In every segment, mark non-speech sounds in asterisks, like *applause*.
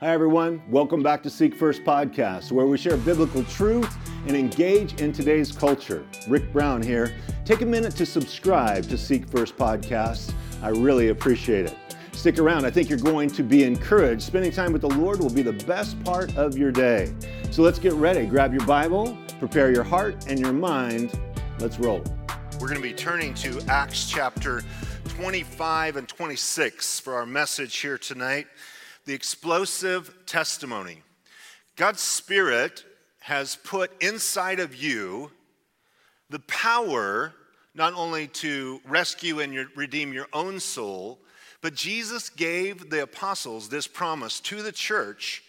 Hi, everyone. Welcome back to Seek First Podcast, where we share biblical truth and engage in today's culture. Rick Brown here. Take a minute to subscribe to Seek First Podcast. I really appreciate it. Stick around. I think you're going to be encouraged. Spending time with the Lord will be the best part of your day. So let's get ready. Grab your Bible, prepare your heart and your mind. Let's roll. We're going to be turning to Acts chapter 25 and 26 for our message here tonight the explosive testimony. God's Spirit has put inside of you the power not only to rescue and redeem your own soul, but Jesus gave the apostles this promise to the church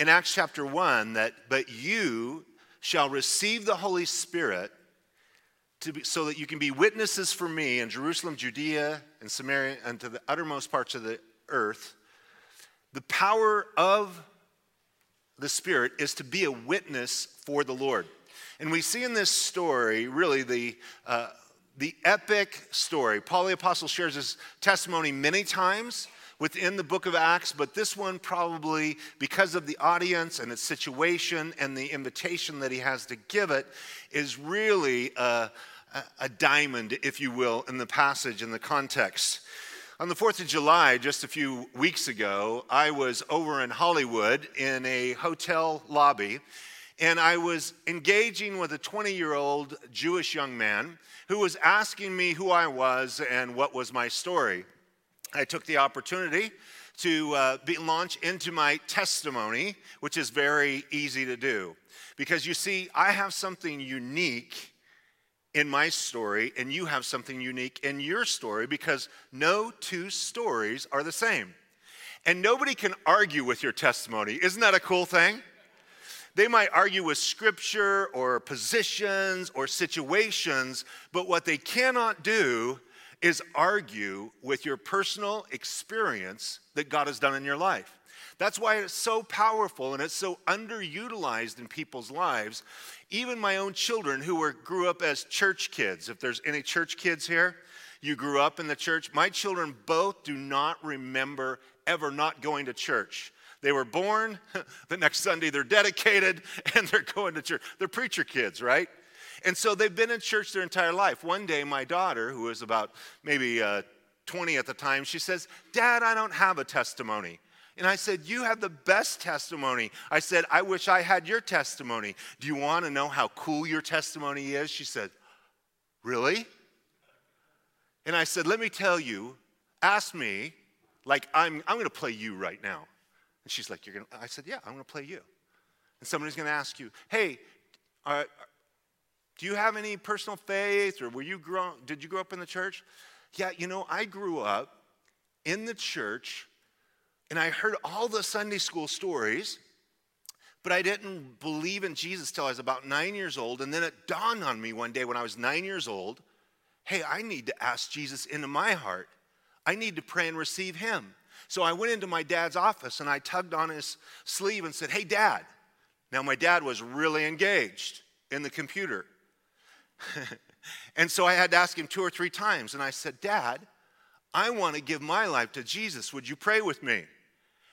in Acts chapter 1 that, but you shall receive the Holy Spirit be, so that you can be witnesses for me in Jerusalem, Judea, and Samaria, and to the uttermost parts of the earth. The power of the Spirit is to be a witness for the Lord. And we see in this story really the, uh, the epic story. Paul the Apostle shares his testimony many times within the book of Acts, but this one probably, because of the audience and its situation and the invitation that he has to give it, is really a, a diamond, if you will, in the passage, in the context. On the 4th of July, just a few weeks ago, I was over in Hollywood in a hotel lobby, and I was engaging with a 20 year old Jewish young man who was asking me who I was and what was my story. I took the opportunity to uh, be, launch into my testimony, which is very easy to do. Because you see, I have something unique in my story, and you have something unique in your story because no two stories are the same. And nobody can argue with your testimony. Isn't that a cool thing? They might argue with scripture or positions or situations, but what they cannot do is argue with your personal experience that God has done in your life. That's why it's so powerful and it's so underutilized in people's lives. Even my own children who were, grew up as church kids, if there's any church kids here, you grew up in the church. My children both do not remember ever not going to church. They were born, *laughs* the next Sunday they're dedicated, *laughs* and they're going to church. They're preacher kids, right? And so they've been in church their entire life. One day, my daughter, who was about maybe uh, 20 at the time, she says, Dad, I don't have a testimony. And I said, You have the best testimony. I said, I wish I had your testimony. Do you want to know how cool your testimony is? She said, Really? And I said, Let me tell you, ask me, like I'm, I'm going to play you right now. And she's like, You're going to, I said, Yeah, I'm going to play you. And somebody's going to ask you, Hey, uh, do you have any personal faith or were you grown, did you grow up in the church? Yeah, you know, I grew up in the church and I heard all the Sunday school stories, but I didn't believe in Jesus till I was about nine years old. And then it dawned on me one day when I was nine years old hey, I need to ask Jesus into my heart. I need to pray and receive him. So I went into my dad's office and I tugged on his sleeve and said, Hey, dad. Now, my dad was really engaged in the computer. *laughs* and so I had to ask him two or three times. And I said, Dad, I want to give my life to Jesus. Would you pray with me?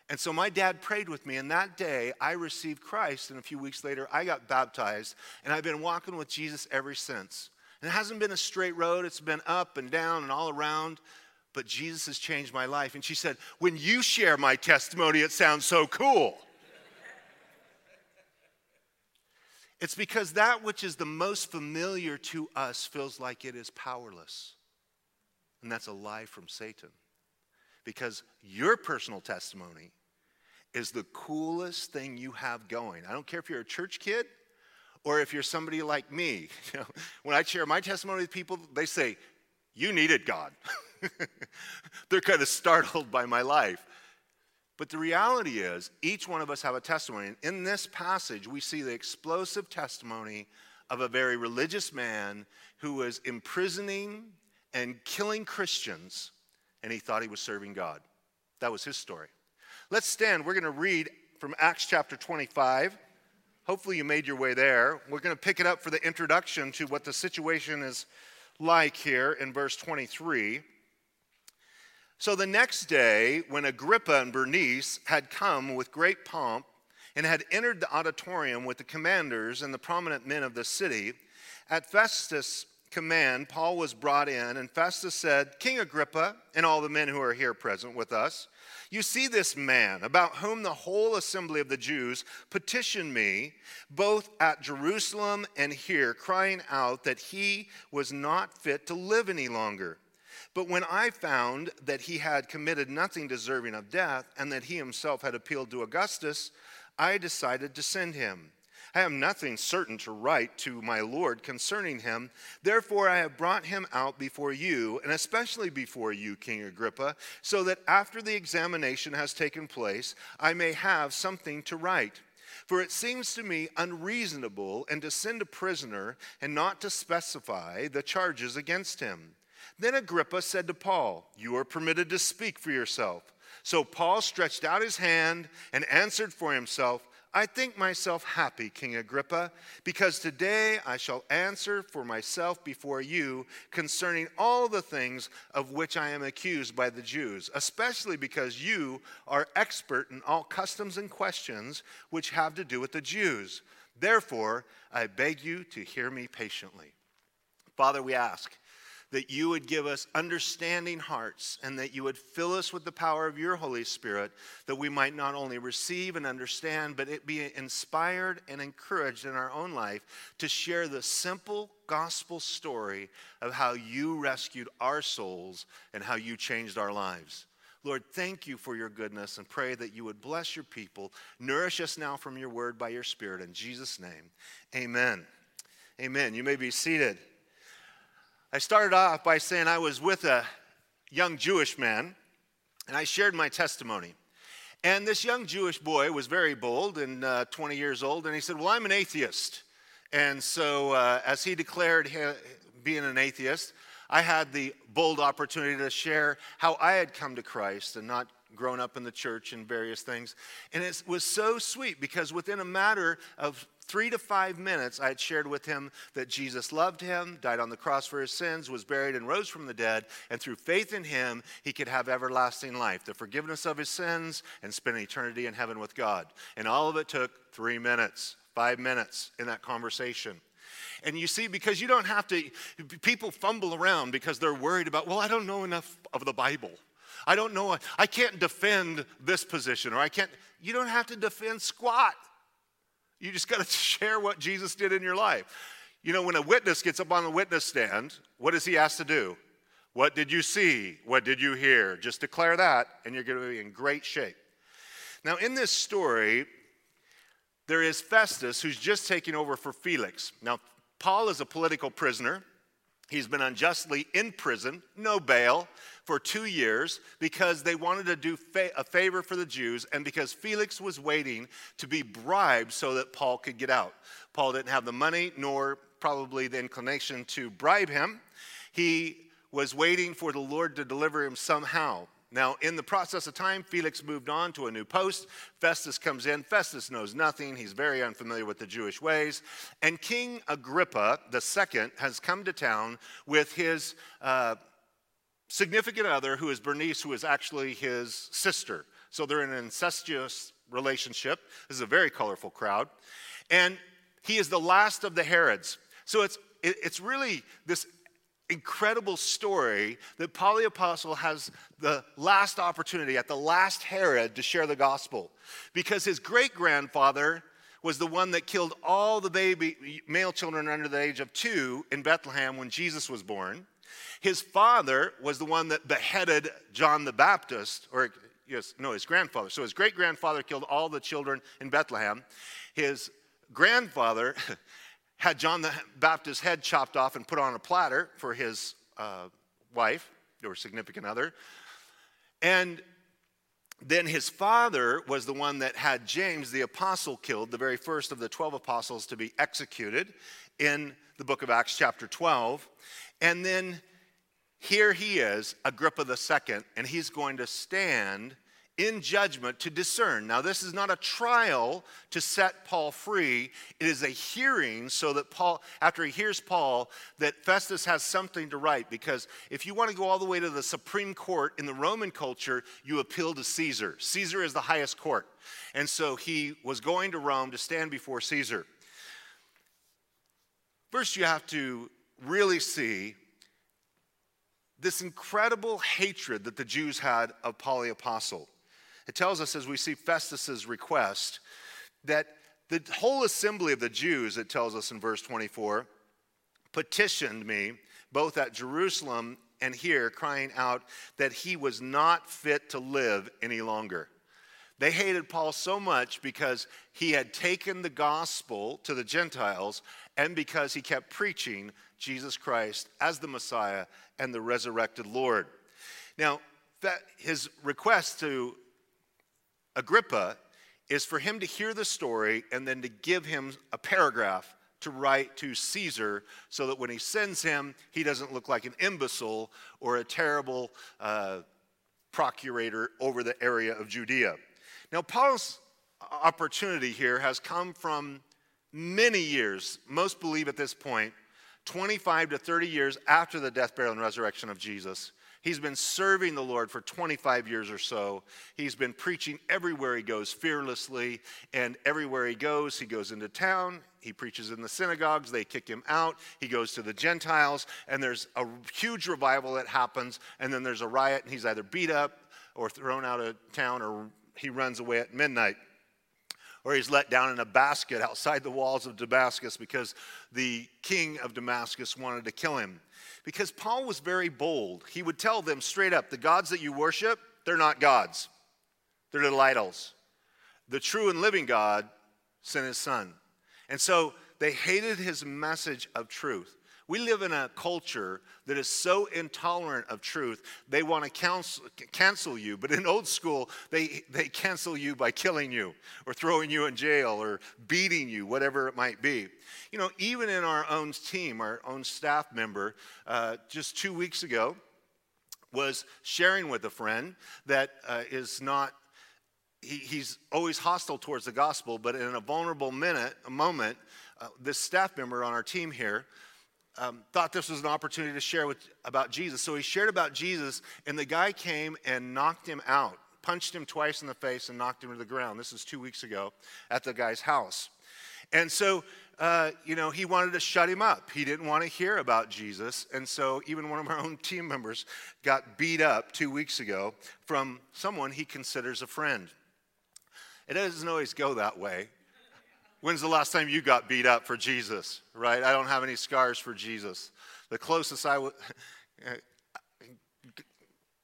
And so my dad prayed with me, and that day I received Christ, and a few weeks later I got baptized, and I've been walking with Jesus ever since. And it hasn't been a straight road, it's been up and down and all around, but Jesus has changed my life. And she said, When you share my testimony, it sounds so cool. it's because that which is the most familiar to us feels like it is powerless. And that's a lie from Satan. Because your personal testimony is the coolest thing you have going. I don't care if you're a church kid or if you're somebody like me. *laughs* You know, when I share my testimony with people, they say, You needed God. *laughs* They're kind of startled by my life. But the reality is, each one of us have a testimony. And in this passage, we see the explosive testimony of a very religious man who was imprisoning and killing Christians, and he thought he was serving God. That was his story. Let's stand. We're going to read from Acts chapter 25. Hopefully, you made your way there. We're going to pick it up for the introduction to what the situation is like here in verse 23. So the next day, when Agrippa and Bernice had come with great pomp and had entered the auditorium with the commanders and the prominent men of the city, at Festus' command, Paul was brought in, and Festus said, King Agrippa, and all the men who are here present with us, you see this man, about whom the whole assembly of the Jews petitioned me, both at Jerusalem and here, crying out that he was not fit to live any longer. But when I found that he had committed nothing deserving of death, and that he himself had appealed to Augustus, I decided to send him. I have nothing certain to write to my Lord concerning him. Therefore, I have brought him out before you, and especially before you, King Agrippa, so that after the examination has taken place, I may have something to write. For it seems to me unreasonable and to send a prisoner and not to specify the charges against him. Then Agrippa said to Paul, You are permitted to speak for yourself. So Paul stretched out his hand and answered for himself. I think myself happy, King Agrippa, because today I shall answer for myself before you concerning all the things of which I am accused by the Jews, especially because you are expert in all customs and questions which have to do with the Jews. Therefore, I beg you to hear me patiently. Father, we ask that you would give us understanding hearts and that you would fill us with the power of your Holy Spirit, that we might not only receive and understand, but it be inspired and encouraged in our own life to share the simple gospel story of how you rescued our souls and how you changed our lives. Lord, thank you for your goodness and pray that you would bless your people. Nourish us now from your word by your Spirit. In Jesus' name, amen. Amen. You may be seated. I started off by saying I was with a young Jewish man, and I shared my testimony. And this young Jewish boy was very bold and uh, 20 years old, and he said, Well, I'm an atheist. And so, uh, as he declared being an atheist, I had the bold opportunity to share how I had come to Christ and not grown up in the church and various things. And it was so sweet because within a matter of three to five minutes, I had shared with him that Jesus loved him, died on the cross for his sins, was buried, and rose from the dead. And through faith in him, he could have everlasting life, the forgiveness of his sins, and spend eternity in heaven with God. And all of it took three minutes, five minutes in that conversation. And you see, because you don't have to, people fumble around because they're worried about, well, I don't know enough of the Bible. I don't know, I can't defend this position, or I can't, you don't have to defend squat. You just got to *laughs* share what Jesus did in your life. You know, when a witness gets up on the witness stand, what is he asked to do? What did you see? What did you hear? Just declare that, and you're going to be in great shape. Now, in this story, there is Festus who's just taking over for Felix. Now, Paul is a political prisoner. He's been unjustly in prison, no bail, for two years because they wanted to do fa- a favor for the Jews and because Felix was waiting to be bribed so that Paul could get out. Paul didn't have the money nor probably the inclination to bribe him. He was waiting for the Lord to deliver him somehow. Now, in the process of time, Felix moved on to a new post. Festus comes in. Festus knows nothing. He's very unfamiliar with the Jewish ways. And King Agrippa II has come to town with his uh, significant other, who is Bernice, who is actually his sister. So they're in an incestuous relationship. This is a very colorful crowd. And he is the last of the Herods. So it's, it's really this incredible story that Paul the Apostle has the last opportunity at the last Herod to share the gospel. Because his great grandfather was the one that killed all the baby male children under the age of two in Bethlehem when Jesus was born. His father was the one that beheaded John the Baptist, or yes, no, his grandfather. So his great grandfather killed all the children in Bethlehem. His grandfather *laughs* had John the Baptist's head chopped off and put on a platter for his uh, wife or significant other. And then his father was the one that had James the apostle killed, the very first of the 12 apostles to be executed in the book of Acts, chapter 12. And then here he is, Agrippa II, and he's going to stand in judgment to discern. Now, this is not a trial to set Paul free. It is a hearing so that Paul, after he hears Paul, that Festus has something to write. Because if you want to go all the way to the Supreme Court in the Roman culture, you appeal to Caesar. Caesar is the highest court. And so he was going to Rome to stand before Caesar. First, you have to really see this incredible hatred that the Jews had of Paul the Apostle. It tells us as we see Festus's request that the whole assembly of the Jews, it tells us in verse 24, petitioned me both at Jerusalem and here, crying out that he was not fit to live any longer. They hated Paul so much because he had taken the gospel to the Gentiles and because he kept preaching Jesus Christ as the Messiah and the resurrected Lord. Now, his request to Agrippa is for him to hear the story and then to give him a paragraph to write to Caesar so that when he sends him, he doesn't look like an imbecile or a terrible uh, procurator over the area of Judea. Now, Paul's opportunity here has come from many years, most believe at this point, 25 to 30 years after the death, burial, and resurrection of Jesus. He's been serving the Lord for 25 years or so. He's been preaching everywhere he goes fearlessly, and everywhere he goes, he goes into town, he preaches in the synagogues, they kick him out, he goes to the Gentiles, and there's a huge revival that happens, and then there's a riot, and he's either beat up or thrown out of town, or he runs away at midnight or he's let down in a basket outside the walls of Damascus because the king of Damascus wanted to kill him. Because Paul was very bold. He would tell them straight up the gods that you worship, they're not gods, they're little idols. The true and living God sent his son. And so they hated his message of truth. We live in a culture that is so intolerant of truth, they want to counsel, cancel you. But in old school, they, they cancel you by killing you or throwing you in jail or beating you, whatever it might be. You know, even in our own team, our own staff member, uh, just two weeks ago, was sharing with a friend that uh, is not he, he's always hostile towards the gospel, but in a vulnerable minute, a moment, uh, this staff member on our team here um, thought this was an opportunity to share with, about Jesus. So he shared about Jesus, and the guy came and knocked him out, punched him twice in the face, and knocked him to the ground. This was two weeks ago at the guy's house. And so, uh, you know, he wanted to shut him up. He didn't want to hear about Jesus. And so, even one of our own team members got beat up two weeks ago from someone he considers a friend. It doesn't always go that way. When's the last time you got beat up for Jesus, right? I don't have any scars for Jesus. The closest I w- *laughs*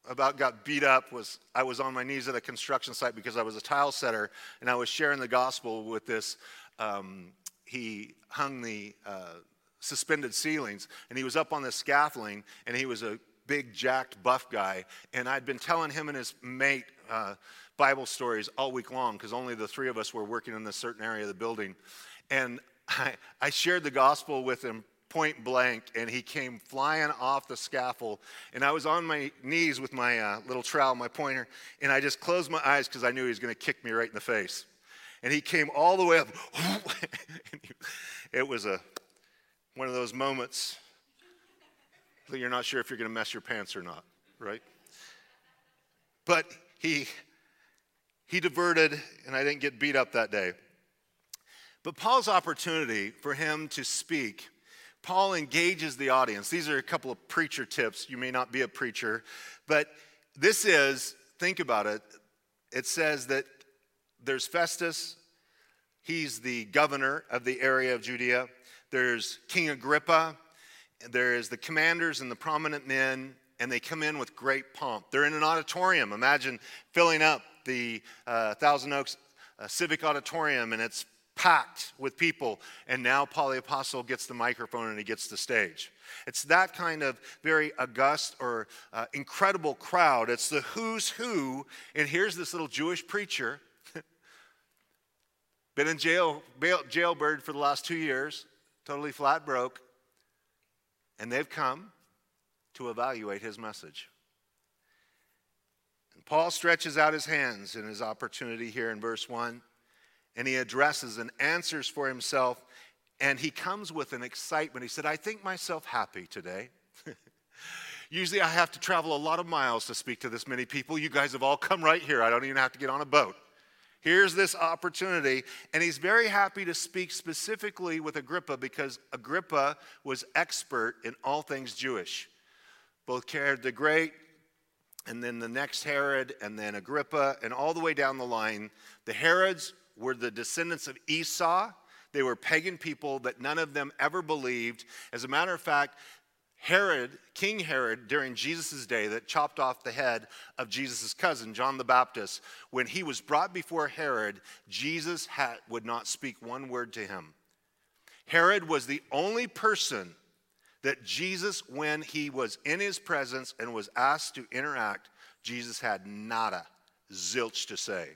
about got beat up was I was on my knees at a construction site because I was a tile setter and I was sharing the gospel with this. Um, he hung the uh, suspended ceilings and he was up on the scaffolding and he was a big, jacked, buff guy. And I'd been telling him and his mate, uh, Bible stories all week long because only the three of us were working in this certain area of the building. And *laughs* I, I shared the gospel with him point blank, and he came flying off the scaffold. And I was on my knees with my uh, little trowel, my pointer, and I just closed my eyes because I knew he was going to kick me right in the face. And he came all the way up. *laughs* it was a, one of those moments that you're not sure if you're going to mess your pants or not, right? But he he diverted, and I didn't get beat up that day. But Paul's opportunity for him to speak, Paul engages the audience. These are a couple of preacher tips. You may not be a preacher, but this is, think about it. It says that there's Festus, he's the governor of the area of Judea. There's King Agrippa, there is the commanders and the prominent men, and they come in with great pomp. They're in an auditorium. Imagine filling up the uh, Thousand Oaks uh, Civic Auditorium, and it's packed with people. And now Paul the Apostle gets the microphone and he gets the stage. It's that kind of very august or uh, incredible crowd. It's the who's who. And here's this little Jewish preacher, *laughs* been in jail, jailbird for the last two years, totally flat broke. And they've come to evaluate his message. And Paul stretches out his hands in his opportunity here in verse 1, and he addresses and answers for himself, and he comes with an excitement. He said, I think myself happy today. *laughs* Usually I have to travel a lot of miles to speak to this many people. You guys have all come right here. I don't even have to get on a boat. Here's this opportunity, and he's very happy to speak specifically with Agrippa because Agrippa was expert in all things Jewish. Both Herod the Great, and then the next Herod, and then Agrippa, and all the way down the line. The Herods were the descendants of Esau. They were pagan people that none of them ever believed. As a matter of fact, Herod, King Herod, during Jesus' day, that chopped off the head of Jesus' cousin, John the Baptist, when he was brought before Herod, Jesus had, would not speak one word to him. Herod was the only person that Jesus, when he was in his presence and was asked to interact, Jesus had nada, zilch to say.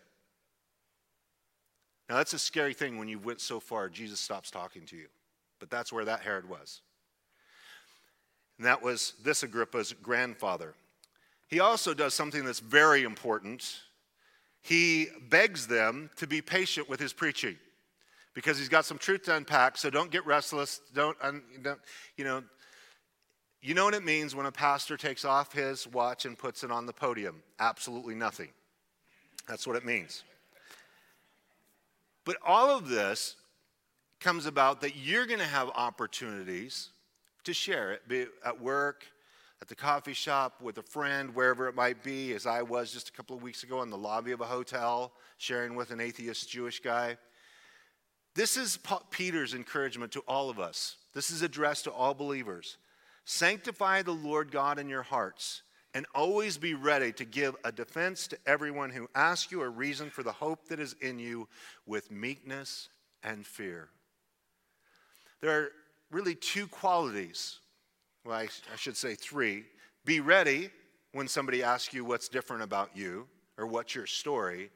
Now, that's a scary thing when you went so far, Jesus stops talking to you. But that's where that Herod was and that was this Agrippa's grandfather. He also does something that's very important. He begs them to be patient with his preaching because he's got some truth to unpack. So don't get restless. Don't, don't, you know, you know what it means when a pastor takes off his watch and puts it on the podium? Absolutely nothing. That's what it means. But all of this comes about that you're going to have opportunities to share it, be at work, at the coffee shop, with a friend, wherever it might be, as I was just a couple of weeks ago in the lobby of a hotel, sharing with an atheist Jewish guy. This is Peter's encouragement to all of us. This is addressed to all believers. Sanctify the Lord God in your hearts, and always be ready to give a defense to everyone who asks you a reason for the hope that is in you with meekness and fear. There are really two qualities. Well, I, I should say three. Be ready when somebody asks you what's different about you or what's your story,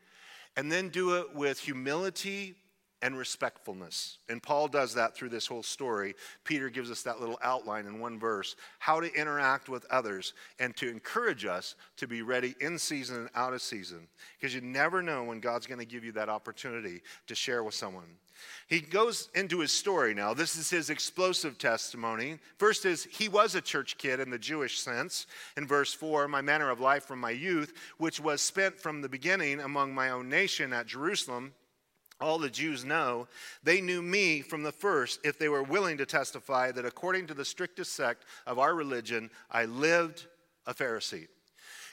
and then do it with humility and respectfulness. And Paul does that through this whole story. Peter gives us that little outline in one verse how to interact with others and to encourage us to be ready in season and out of season. Because you never know when God's going to give you that opportunity to share with someone. He goes into his story now. This is his explosive testimony. First is he was a church kid in the Jewish sense. In verse 4, my manner of life from my youth, which was spent from the beginning among my own nation at Jerusalem, all the Jews know, they knew me from the first if they were willing to testify that according to the strictest sect of our religion, I lived a Pharisee.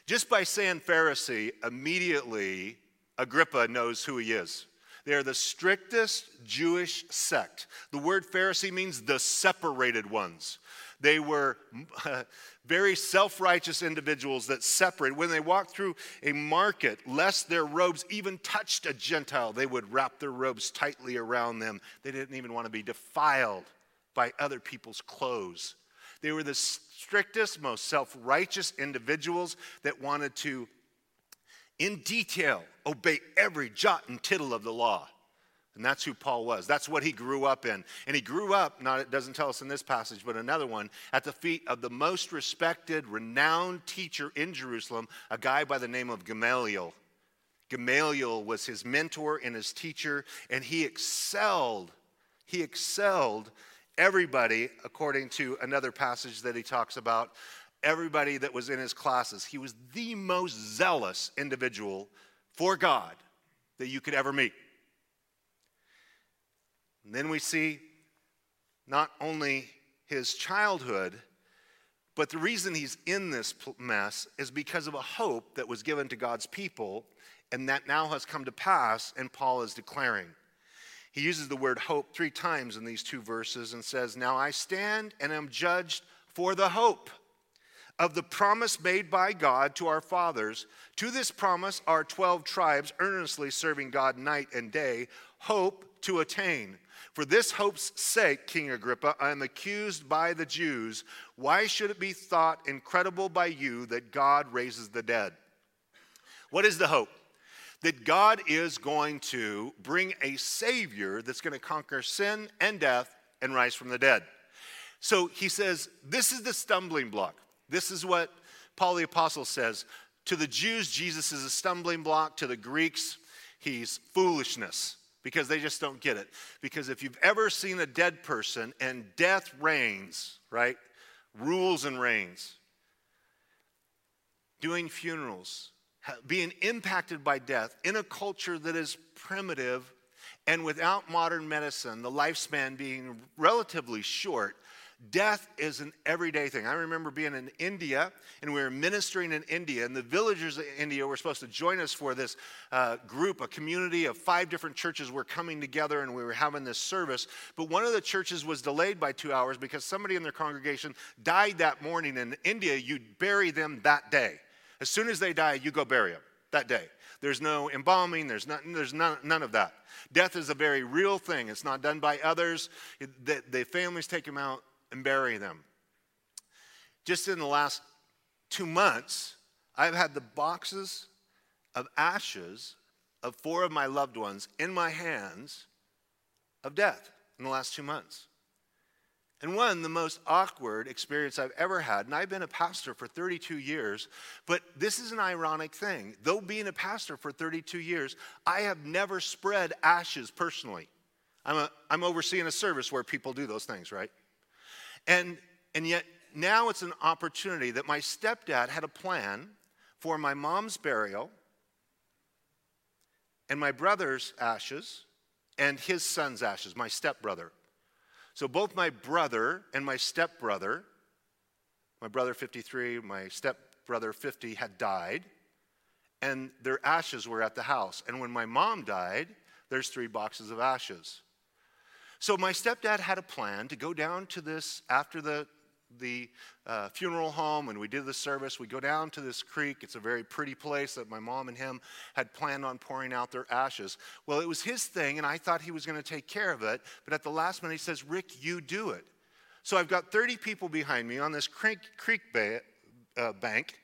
Just by saying Pharisee, immediately Agrippa knows who he is. They're the strictest Jewish sect. The word Pharisee means the separated ones. They were *laughs* very self righteous individuals that separate. When they walked through a market, lest their robes even touched a Gentile, they would wrap their robes tightly around them. They didn't even want to be defiled by other people's clothes. They were the strictest, most self righteous individuals that wanted to in detail, obey every jot and tittle of the law. And that's who Paul was. That's what he grew up in. And he grew up, not it doesn't tell us in this passage, but another one, at the feet of the most respected, renowned teacher in Jerusalem, a guy by the name of Gamaliel. Gamaliel was his mentor and his teacher, and he excelled. He excelled everybody, according to another passage that he talks about, everybody that was in his classes. He was the most zealous individual for God that you could ever meet. And then we see not only his childhood, but the reason he's in this mess is because of a hope that was given to God's people and that now has come to pass, and Paul is declaring. He uses the word hope three times in these two verses and says, Now I stand and am judged for the hope of the promise made by God to our fathers. To this promise, our 12 tribes, earnestly serving God night and day, hope to attain. For this hope's sake, King Agrippa, I am accused by the Jews. Why should it be thought incredible by you that God raises the dead? What is the hope? That God is going to bring a Savior that's going to conquer sin and death and rise from the dead. So he says, This is the stumbling block. This is what Paul the Apostle says To the Jews, Jesus is a stumbling block. To the Greeks, he's foolishness because they just don't get it. Because if you've ever seen a dead person and death reigns, right? Rules and reigns. Doing funerals, being impacted by death in a culture that is primitive and without modern medicine, the lifespan being relatively short, Death is an everyday thing. I remember being in India and we were ministering in India, and the villagers of India were supposed to join us for this uh, group, a community of five different churches were coming together and we were having this service. But one of the churches was delayed by two hours because somebody in their congregation died that morning. In India, you bury them that day. As soon as they die, you go bury them that day. There's no embalming, there's, not, there's none, none of that. Death is a very real thing. It's not done by others. The, the families take them out and bury them. Just in the last two months, I've had the boxes of ashes of four of my loved ones in my hands of death in the last two months. And one, the most awkward experience I've ever had, and I've been a pastor for 32 years, but this is an ironic thing. Though being a pastor for 32 years, I have never spread ashes personally. I'm, a, I'm overseeing a service where people do those things, right? And, and yet now it's an opportunity that my stepdad had a plan for my mom's burial and my brother's ashes and his son's ashes, my stepbrother. So both my brother and my stepbrother, my brother 53, my stepbrother 50, had died, and their ashes were at the house. And when my mom died, there's three boxes of ashes. So my stepdad had a plan to go down to this after the the uh, funeral home and we did the service. We go down to this creek. It's a very pretty place that my mom and him had planned on pouring out their ashes. Well, it was his thing, and I thought he was going to take care of it. But at the last minute, he says, Rick, you do it. So I've got 30 people behind me on this creek, creek bay, uh, bank,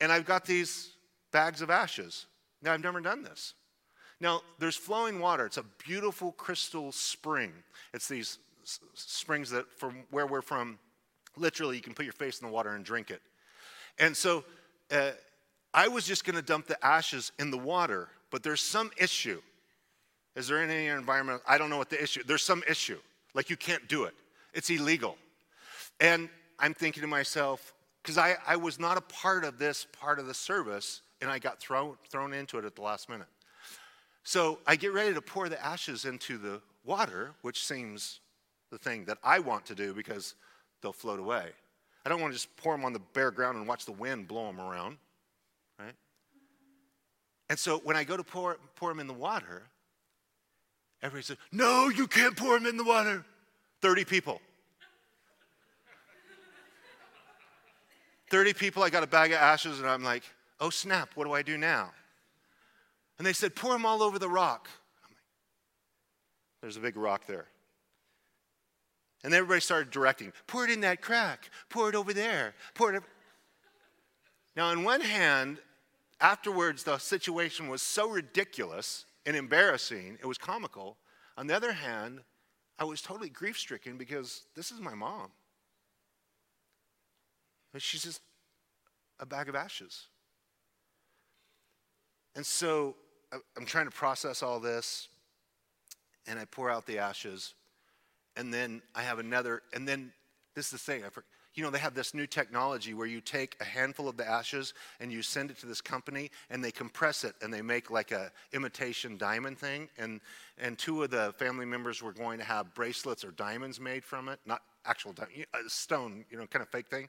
and I've got these bags of ashes. Now, I've never done this. Now, there's flowing water. It's a beautiful crystal spring. It's these s- springs that, from where we're from, literally you can put your face in the water and drink it. And so uh, I was just going to dump the ashes in the water, but there's some issue. Is there any environment? I don't know what the issue. There's some issue. Like you can't do it. It's illegal. And I'm thinking to myself, because I, I was not a part of this part of the service, and I got thrown, thrown into it at the last minute. So I get ready to pour the ashes into the water, which seems the thing that I want to do because they'll float away. I don't want to just pour them on the bare ground and watch the wind blow them around, right? And so when I go to pour, pour them in the water, everybody says, No, you can't pour them in the water. 30 people. 30 people, I got a bag of ashes, and I'm like, Oh snap, what do I do now? And they said, pour them all over the rock. I'm like, There's a big rock there. And everybody started directing, pour it in that crack, pour it over there, pour it. Now, on one hand, afterwards, the situation was so ridiculous and embarrassing, it was comical. On the other hand, I was totally grief stricken because this is my mom. But she's just a bag of ashes. And so I'm trying to process all this, and I pour out the ashes, and then I have another, and then this is the thing. I, you know, they have this new technology where you take a handful of the ashes and you send it to this company, and they compress it, and they make like a imitation diamond thing. And and two of the family members were going to have bracelets or diamonds made from it, not actual diamond, uh, stone, you know, kind of fake thing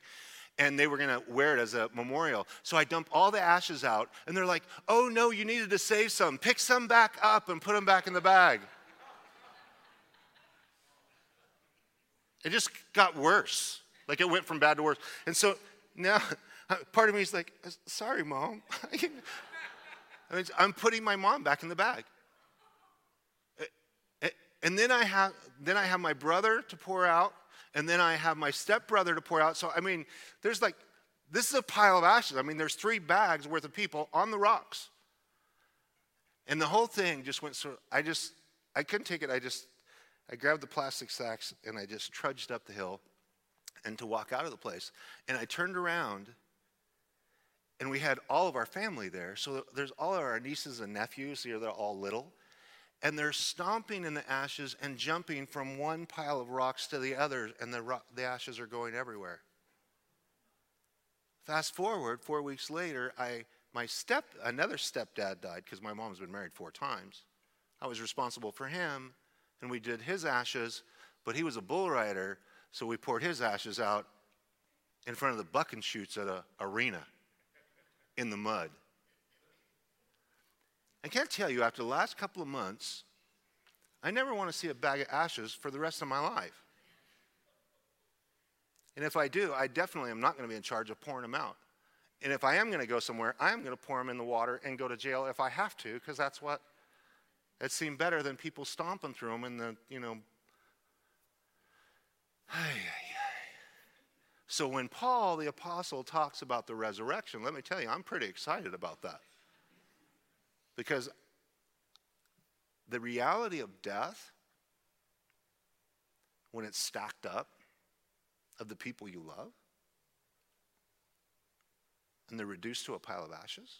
and they were going to wear it as a memorial. So I dump all the ashes out, and they're like, oh no, you needed to save some. Pick some back up and put them back in the bag. It just got worse. Like it went from bad to worse. And so now, *laughs* part of me is like, sorry, mom. *laughs* I mean, I'm putting my mom back in the bag. Eh, eh, and then I have, then I have my brother to pour out and then I have my stepbrother to pour out. So, I mean, there's like, this is a pile of ashes. I mean, there's three bags worth of people on the rocks. And the whole thing just went so, I just, I couldn't take it. I just, I grabbed the plastic sacks and I just trudged up the hill and to walk out of the place. And I turned around and we had all of our family there. So there's all of our nieces and nephews here, they're all little. And they're stomping in the ashes and jumping from one pile of rocks to the other, and the, ro- the ashes are going everywhere. Fast forward, four weeks later, I, my step, another stepdad died because my mom's been married four times. I was responsible for him, and we did his ashes, but he was a bull rider, so we poured his ashes out in front of the buck and chutes at an arena in the mud. I can't tell you, after the last couple of months, I never want to see a bag of ashes for the rest of my life. And if I do, I definitely am not going to be in charge of pouring them out. And if I am going to go somewhere, I am going to pour them in the water and go to jail if I have to, because that's what it seemed better than people stomping through them in the, you know. So when Paul the apostle talks about the resurrection, let me tell you, I'm pretty excited about that. Because the reality of death, when it's stacked up, of the people you love, and they're reduced to a pile of ashes,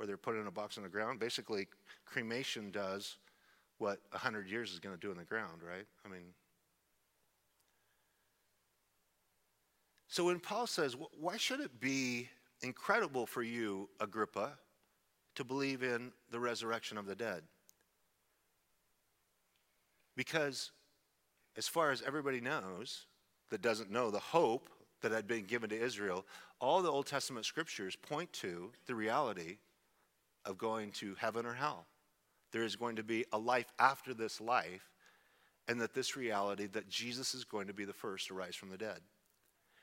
or they're put in a box on the ground. Basically, cremation does what 100 years is going to do in the ground, right? I mean, So when Paul says, why should it be incredible for you, Agrippa, to believe in the resurrection of the dead? Because as far as everybody knows that doesn't know the hope that had been given to Israel, all the Old Testament scriptures point to the reality of going to heaven or hell. There is going to be a life after this life, and that this reality that Jesus is going to be the first to rise from the dead.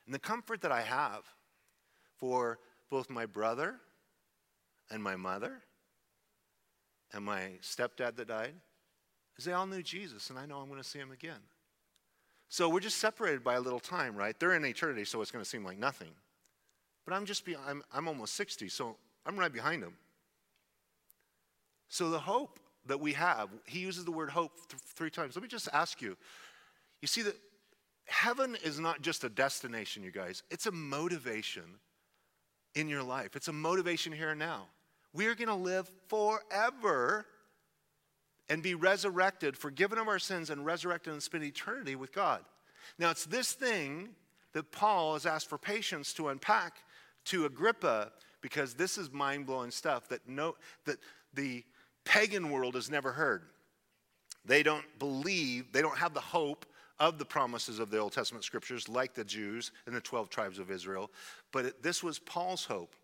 And the comfort that I have for both my brother and my mother and my stepdad that died is they all knew Jesus, and I know I'm going to see him again. So we're just separated by a little time, right? They're in eternity, so it's going to seem like nothing. But I'm just, be, I'm, I'm almost 60, so I'm right behind them. So the hope that we have, he uses the word hope th- three times. Let me just ask you you see that heaven is not just a destination, you guys, it's a motivation in your life. It's a motivation here and now. We're going to live forever and be resurrected, forgiven of our sins, and resurrected and spend eternity with God. Now, it's this thing that Paul has asked for patience to unpack to Agrippa because this is mind blowing stuff that, no, that the pagan world has never heard. They don't believe, they don't have the hope of the promises of the Old Testament scriptures, like the Jews and the 12 tribes of Israel. But it, this was Paul's hope.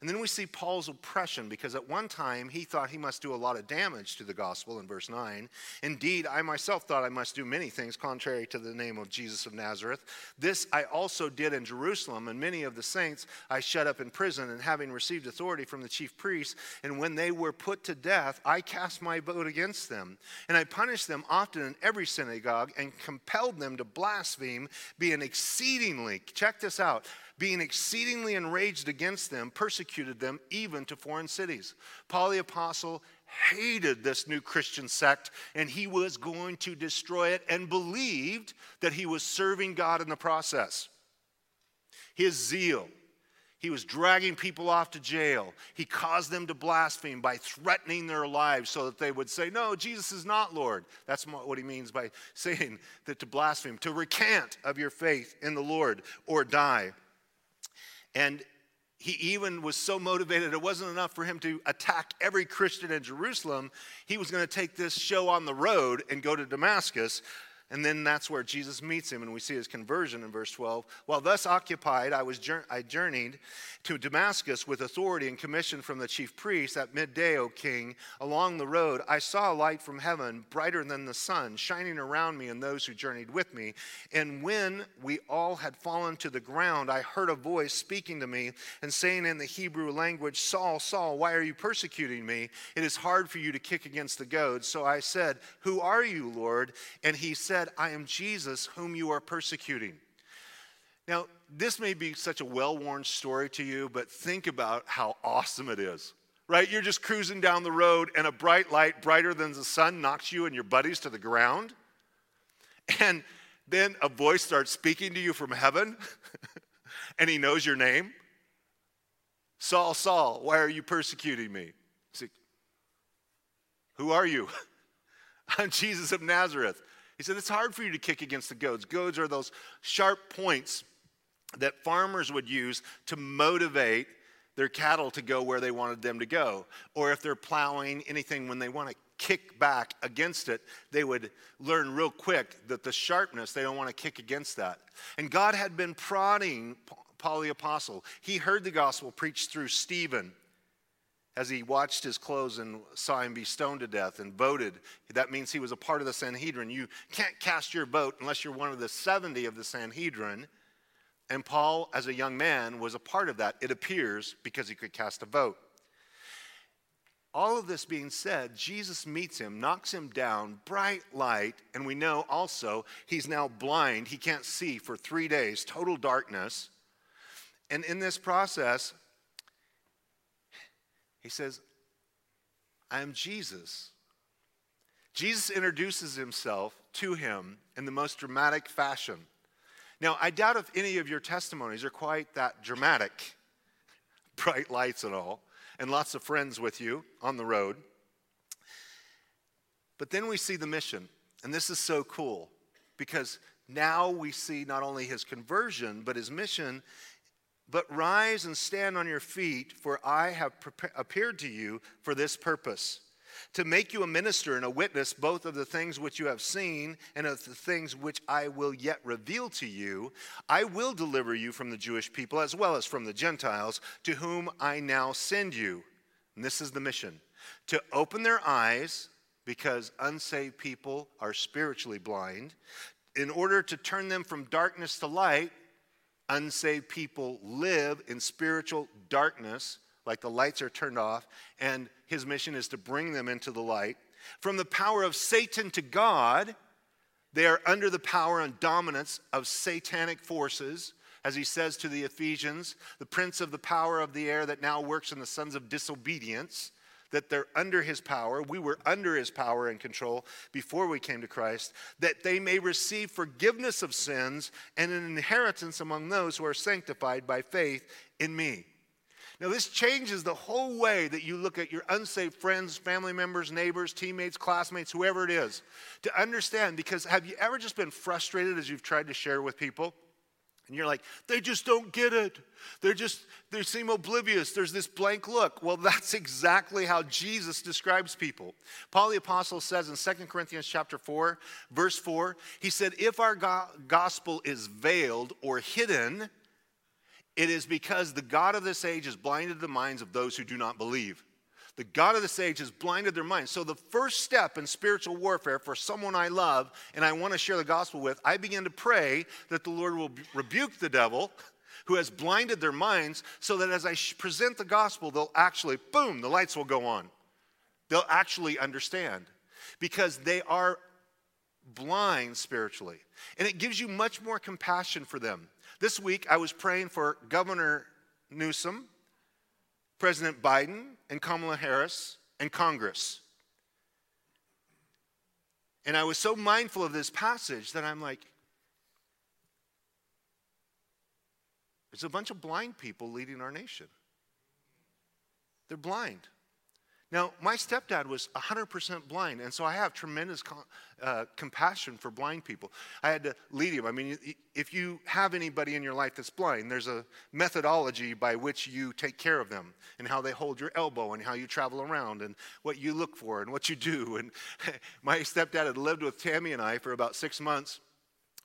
And then we see Paul's oppression because at one time he thought he must do a lot of damage to the gospel in verse 9. Indeed, I myself thought I must do many things contrary to the name of Jesus of Nazareth. This I also did in Jerusalem, and many of the saints I shut up in prison, and having received authority from the chief priests, and when they were put to death, I cast my vote against them. And I punished them often in every synagogue and compelled them to blaspheme, being exceedingly, check this out being exceedingly enraged against them, persecuted them even to foreign cities. Paul the Apostle hated this new Christian sect and he was going to destroy it and believed that he was serving God in the process. His zeal, he was dragging people off to jail. He caused them to blaspheme by threatening their lives so that they would say, No, Jesus is not Lord. That's what he means by *laughs* saying that to blaspheme, to recant of your faith in the Lord or die. And he even was so motivated, it wasn't enough for him to attack every Christian in Jerusalem. He was going to take this show on the road and go to Damascus and then that's where Jesus meets him, and we see his conversion in verse 12. While thus occupied, I, was I journeyed to Damascus with authority and commission from the chief priest at midday, O king. Along the road, I saw a light from heaven, brighter than the sun, shining around me and those who journeyed with me. And when we all had fallen to the ground, I heard a voice speaking to me and saying in the Hebrew language, Saul, Saul, why are you persecuting me? It is hard for you to kick against the goads. So I said, Who are you, Lord? And he said, said, I am Jesus whom you are persecuting. Now, this may be such a well worn story to you, but think about how awesome it is, right? You're just cruising down the road, and a bright light, brighter than the sun, knocks you and your buddies to the ground. And then a voice starts speaking to you from heaven, *laughs* and he knows your name. Saul, Saul, why are you persecuting me? Said, Who are you? *laughs* I'm Jesus of Nazareth. He said, It's hard for you to kick against the goads. Goads are those sharp points that farmers would use to motivate their cattle to go where they wanted them to go. Or if they're plowing anything, when they want to kick back against it, they would learn real quick that the sharpness, they don't want to kick against that. And God had been prodding Paul the Apostle. He heard the gospel preached through Stephen as he watched his clothes and saw him be stoned to death and voted. That means he was a part of the Sanhedrin. You can't cast your vote unless you're one of the 70 of the Sanhedrin. And Paul, as a young man, was a part of that, it appears, because he could cast a vote. All of this being said, Jesus meets him, knocks him down, bright light, and we know also he's now blind. He can't see for three days, total darkness. And in this process, he says, I am Jesus. Jesus introduces himself to him in the most dramatic fashion. Now, I doubt if any of your testimonies are quite that dramatic *laughs* bright lights and all, and lots of friends with you on the road. But then we see the mission, and this is so cool because now we see not only his conversion, but his mission but rise and stand on your feet, for I have pre- appeared to you for this purpose to make you a minister and a witness both of the things which you have seen and of the things which I will yet reveal to you. I will deliver you from the Jewish people as well as from the Gentiles, to whom I now send you. And this is the mission to open their eyes, because unsaved people are spiritually blind, in order to turn them from darkness to light unsaved people live in spiritual darkness, like the lights are turned off, and his mission is to bring them into the light. From the power of Satan to God, they are under the power and dominance of satanic forces. As he says to the Ephesians, the prince of the power of the air that now works in the sons of disobedience that they're under his power. We were under his power and control before we came to Christ, that they may receive forgiveness of sins and an inheritance among those who are sanctified by faith in me. Now, this changes the whole way that you look at your unsaved friends, family members, neighbors, teammates, classmates, whoever it is, to understand. Because have you ever just been frustrated as you've tried to share with people? And you're like, they just don't get it. They're just, they seem oblivious. There's this blank look. Well, *laughs* that's exactly how Jesus describes people. Paul the Apostle says in 2 Corinthians chapter 4, verse 4, he said, if our go- gospel is veiled or hidden, it is because the God of this age has blinded the minds of those who do not believe. The God of this age has blinded their minds. So, the first step in spiritual warfare for someone I love and I want to share the gospel with, I begin to pray that the Lord will rebuke the devil who has blinded their minds so that as I present the gospel, they'll actually, boom, the lights will go on. They'll actually understand because they are blind spiritually. And it gives you much more compassion for them. This week, I was praying for Governor Newsom President Biden and Kamala Harris and Congress. And I was so mindful of this passage that I'm like, there's a bunch of blind people leading our nation. They're blind. Now, my stepdad was 100% blind, and so I have tremendous com- uh, compassion for blind people. I had to lead him. I mean, if you have anybody in your life that's blind, there's a methodology by which you take care of them and how they hold your elbow and how you travel around and what you look for and what you do. And *laughs* my stepdad had lived with Tammy and I for about six months.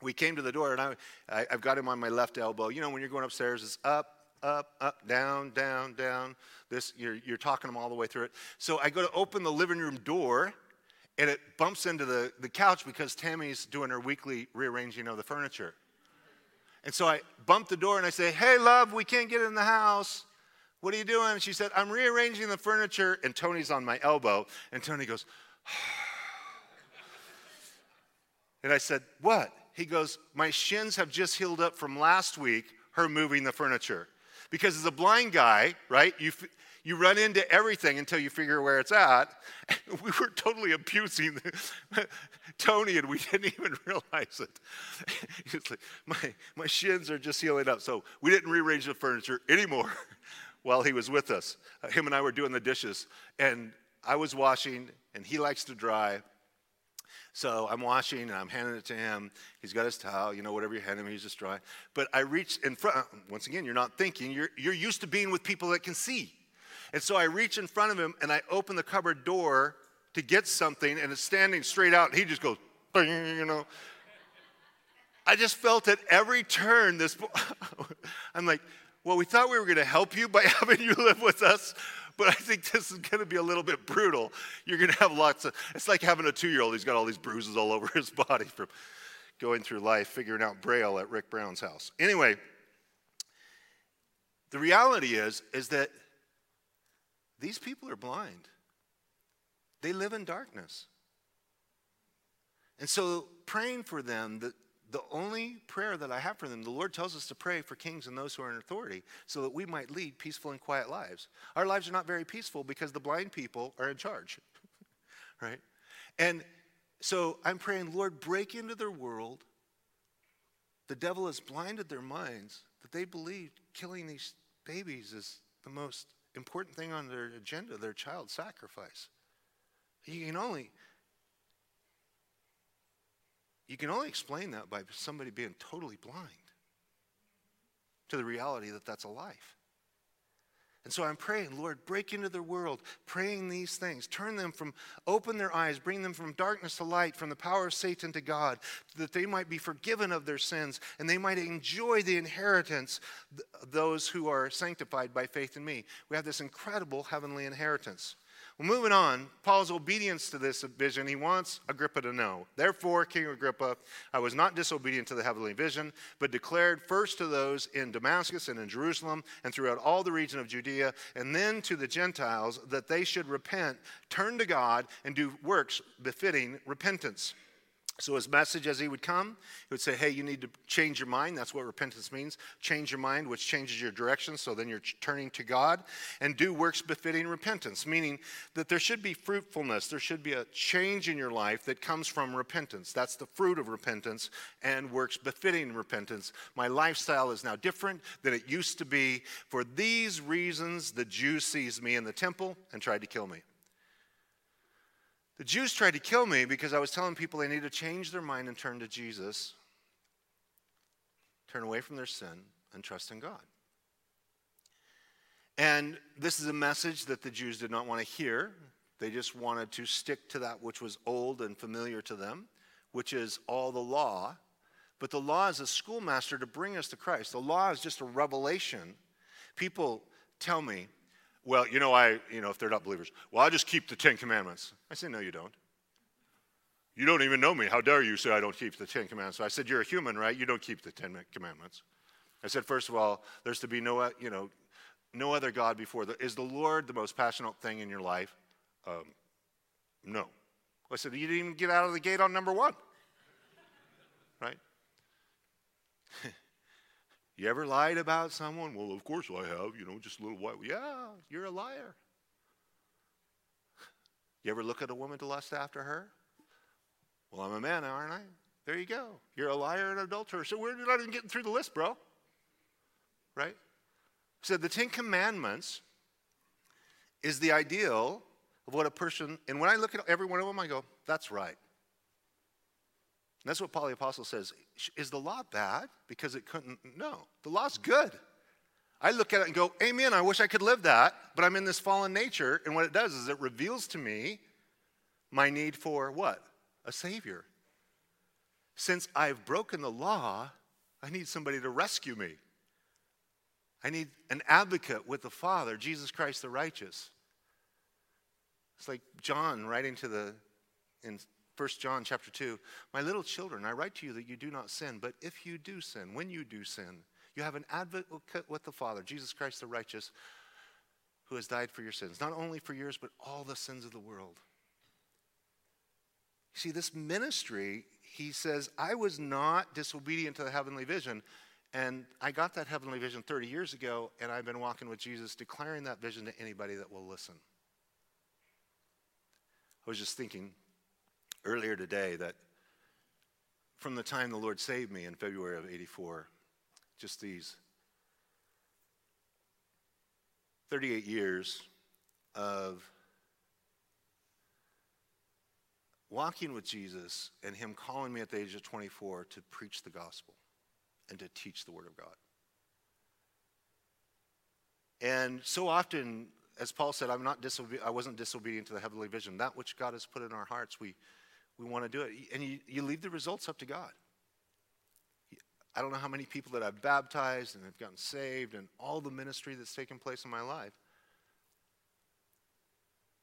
We came to the door, and I, I, I've got him on my left elbow. You know, when you're going upstairs, it's up, up, up, down, down, down. This, you're, you're talking them all the way through it. So I go to open the living room door, and it bumps into the, the couch because Tammy's doing her weekly rearranging of the furniture. And so I bump the door and I say, Hey, love, we can't get in the house. What are you doing? And she said, I'm rearranging the furniture. And Tony's on my elbow. And Tony goes, *sighs* And I said, What? He goes, My shins have just healed up from last week, her moving the furniture. Because as a blind guy, right, you, you run into everything until you figure where it's at. *laughs* We were totally abusing *laughs* Tony, and we didn't even *laughs* realize it. It's like, my, my shins are just healing up. So we didn't rearrange the furniture anymore. while he was with us. Uh, him and I were doing the dishes, and I was washing, and he likes to dry. So I'm washing and I'm handing it to him. He's got his towel, you know, whatever you hand him, he's just dry. But I reach in front, once again, you're not thinking, you're, you're used to being with people that can see. And so I reach in front of him and I open the cupboard door to get something, and it's standing straight out, and he just goes, you know. I just felt at every turn this. *laughs* I'm like, well, we thought we were going to help you by *laughs* having you live with us, but I think this is going to be a little bit brutal. You're going to have lots of, it's like having a two year old. He's got all these bruises all *laughs* over his body from going through life, figuring out Braille at Rick Brown's house. Anyway, the reality is, is that these people are blind. They live in darkness. And so praying for them, the, the only prayer that I have for them, the Lord tells us to pray for kings and those who are in authority so that we might lead peaceful and quiet lives. Our lives are not very peaceful because the blind people are in charge, *laughs* right? And so I'm praying, Lord, break into their world. The devil has blinded their minds that they believe killing these babies is the most important thing on their agenda, their child sacrifice. You can only you can only explain that by somebody being totally blind to the reality that that's a life. And so I'm praying, Lord, break into their world, praying these things, turn them from, open their eyes, bring them from darkness to light, from the power of Satan to God, that they might be forgiven of their sins and they might enjoy the inheritance, those who are sanctified by faith in me. We have this incredible heavenly inheritance. Well, moving on, Paul's obedience to this vision, he wants Agrippa to know. Therefore, King Agrippa, I was not disobedient to the heavenly vision, but declared first to those in Damascus and in Jerusalem and throughout all the region of Judea, and then to the Gentiles, that they should repent, turn to God, and do works befitting repentance. So, his message as he would come, he would say, Hey, you need to change your mind. That's what repentance means. Change your mind, which changes your direction. So then you're turning to God and do works befitting repentance, meaning that there should be fruitfulness. There should be a change in your life that comes from repentance. That's the fruit of repentance and works befitting repentance. My lifestyle is now different than it used to be. For these reasons, the Jew seized me in the temple and tried to kill me. The Jews tried to kill me because I was telling people they need to change their mind and turn to Jesus, turn away from their sin, and trust in God. And this is a message that the Jews did not want to hear. They just wanted to stick to that which was old and familiar to them, which is all the law. But the law is a schoolmaster to bring us to Christ. The law is just a revelation. People tell me, well, you know, I, you know, if they're not believers, well, I just keep the Ten Commandments. I say, no, you don't. You don't even know me. How dare you say I don't keep the Ten Commandments? I said, you're a human, right? You don't keep the Ten Commandments. I said, first of all, there's to be no, you know, no other God before. The, is the Lord the most passionate thing in your life? Um, no. I said, you didn't even get out of the gate on number one, right? *laughs* You ever lied about someone? Well, of course I have, you know, just a little while. Yeah, you're a liar. You ever look at a woman to lust after her? Well, I'm a man, aren't I? There you go. You're a liar and adulterer. So we're not even getting through the list, bro. Right? So the Ten Commandments is the ideal of what a person, and when I look at every one of them, I go, that's right. And that's what Paul the Apostle says. Is the law bad because it couldn't? No, the law's good. I look at it and go, Amen, I wish I could live that, but I'm in this fallen nature. And what it does is it reveals to me my need for what? A Savior. Since I've broken the law, I need somebody to rescue me. I need an advocate with the Father, Jesus Christ the righteous. It's like John writing to the in 1 John chapter 2, my little children, I write to you that you do not sin, but if you do sin, when you do sin, you have an advocate with the Father, Jesus Christ the righteous, who has died for your sins, not only for yours, but all the sins of the world. See, this ministry, he says, I was not disobedient to the heavenly vision. And I got that heavenly vision 30 years ago, and I've been walking with Jesus, declaring that vision to anybody that will listen. I was just thinking, earlier today that from the time the Lord saved me in February of 84, just these 38 years of walking with Jesus and Him calling me at the age of 24 to preach the gospel and to teach the Word of God. And so often, as Paul said, I'm not disobe- I wasn't disobedient to the heavenly vision. That which God has put in our hearts, we, we want to do it. And you, you leave the results up to God. I don't know how many people that I've baptized and have gotten saved and all the ministry that's taken place in my life.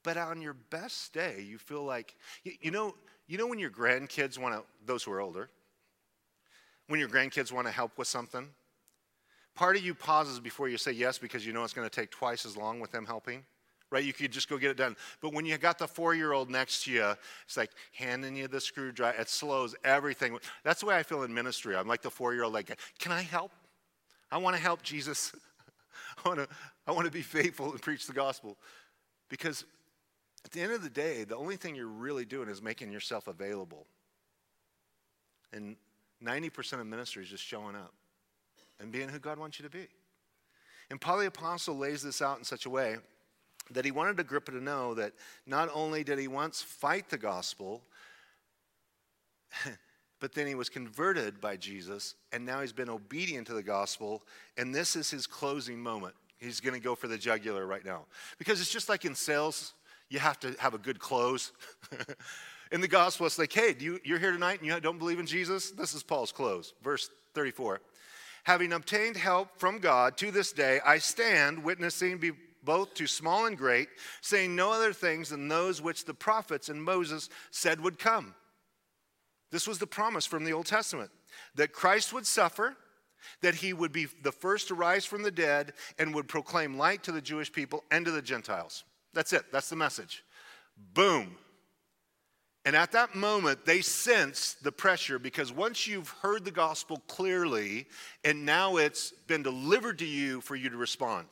But on your best day, you feel like, you, know, you know when your grandkids want to, those who are older, when your grandkids want to help with something, part of you pauses before you say yes because you know it's going to take twice as long with them helping right? You could just go get it done. But when you got the four year old next to you, it's like handing you the screwdriver. It slows everything. That's the way I feel in ministry. I'm like the four year old, like, can I help? I want to help Jesus. *laughs* I want to I want to be faithful and preach the gospel. Because at the end of the day, the only thing you're really doing is making yourself available. And 90% of ministry is just showing up and being who God wants you to be. And Paul the Apostle lays this out in such a way that he wanted Agrippa to know that not only did he once fight the gospel, *laughs* but then he was converted by Jesus, and now he's been obedient to the gospel, and this is his closing moment. He's going to go for the jugular right now. Because it's just like in sales, you have to have a good close. *laughs* in the gospel, it's like, hey, you, you're here tonight and you don't believe in Jesus? This is Paul's close. Verse 34. Having obtained help from God to this day, I stand witnessing both to small and great, saying no other things than those which the prophets and Moses said would come. This was the promise from the Old Testament that Christ would suffer, that he would be the first to rise from the dead, and would proclaim light to the Jewish people and to the Gentiles. That's it, that's the message. Boom. And at that moment, they sense the pressure because once you've heard the gospel clearly and now it's been delivered to you for you to respond.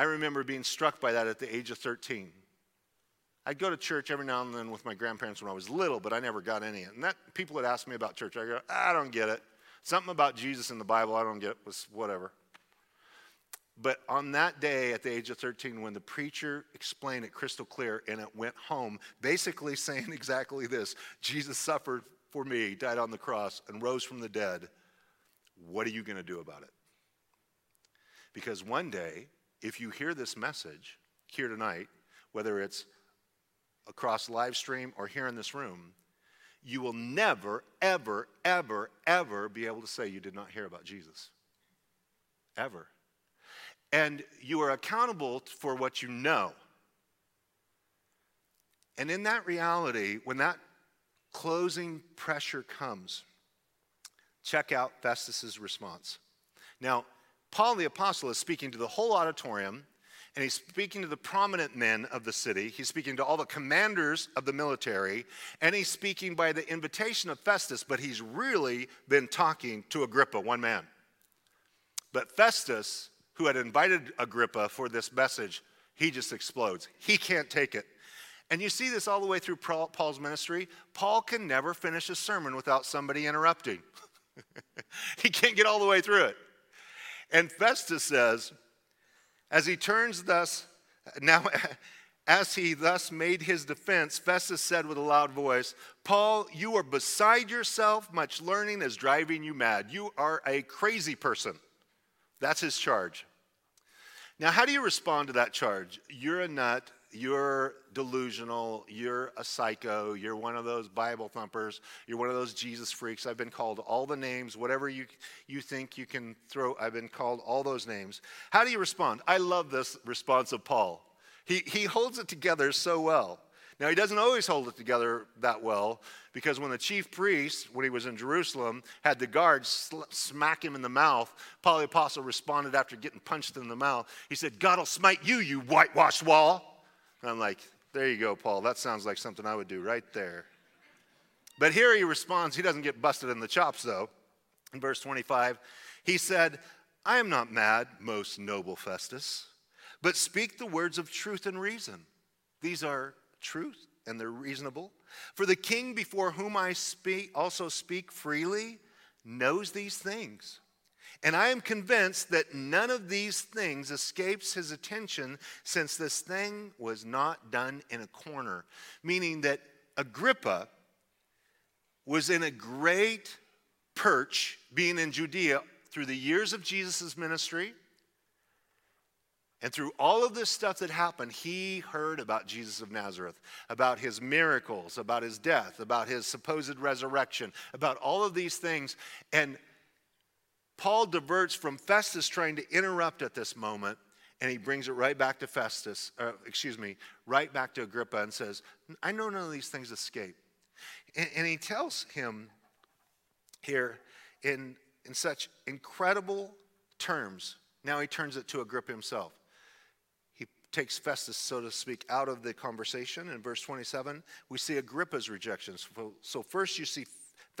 I remember being struck by that at the age of 13. I'd go to church every now and then with my grandparents when I was little, but I never got any. And that people would ask me about church. I go, I don't get it. Something about Jesus in the Bible I don't get it was whatever. But on that day at the age of 13, when the preacher explained it crystal clear and it went home, basically *laughs* saying exactly this Jesus suffered for me, died on the cross, and rose from the dead. What are you going to do about it? Because one day, if you hear this message here tonight, whether it's across live stream or here in this room, you will never, ever, ever, ever be able to say you did not hear about Jesus. Ever. And you are accountable for what you know. And in that reality, when that closing pressure comes, check out Festus's response. Now, Paul the Apostle is speaking to the whole auditorium, and he's speaking to the prominent men of the city. He's speaking to all the commanders of the military, and he's speaking by the invitation of Festus, but he's really been talking to Agrippa, one man. But Festus, who had invited Agrippa for this message, he just explodes. He can't take it. And you see this all the way through Paul's ministry. Paul can never finish a sermon without somebody interrupting. *laughs* he can't get all the way through it. And Festus says, as he turns thus, now, *laughs* as he thus made his defense, Festus said with a loud voice, Paul, you are beside yourself. Much learning is driving you mad. You are a crazy person. That's his charge. Now, how do you respond to that charge? You're a nut you're delusional, you're a psycho, you're one of those Bible thumpers, you're one of those Jesus freaks. I've been called all the names, whatever you, you think you can throw, I've been called all those names. How do you respond? I love this response of Paul. He, he holds it together so well. Now, he doesn't always hold it together that well because when the chief priest, when he was in Jerusalem, had the guards sl- smack him in the mouth, Paul the Apostle responded after getting punched in the mouth. He said, God will smite you, you whitewashed wall. And I'm like, there you go, Paul. That sounds like something I would do right there. But here he responds. He doesn't get busted in the chops, though. In verse 25, he said, I am not mad, most noble Festus, but speak the words of truth and reason. These are truth and they're reasonable. For the king before whom I speak, also speak freely knows these things. And I am convinced that none of these things escapes his attention since this thing was not done in a corner. Meaning that Agrippa was in a great perch being in Judea through the years of Jesus' ministry. And through all of this stuff that happened, he heard about Jesus of Nazareth, about his miracles, about his death, about his supposed resurrection, about all of these things. And Paul diverts from Festus trying to interrupt at this moment, and he brings it right back to Festus, uh, excuse me, right back to Agrippa and says, I know none of these things escape. And, and he tells him here in, in such incredible terms. Now he turns it to Agrippa himself. He takes Festus, so to speak, out of the conversation. In verse 27, we see Agrippa's rejections. So, so first you see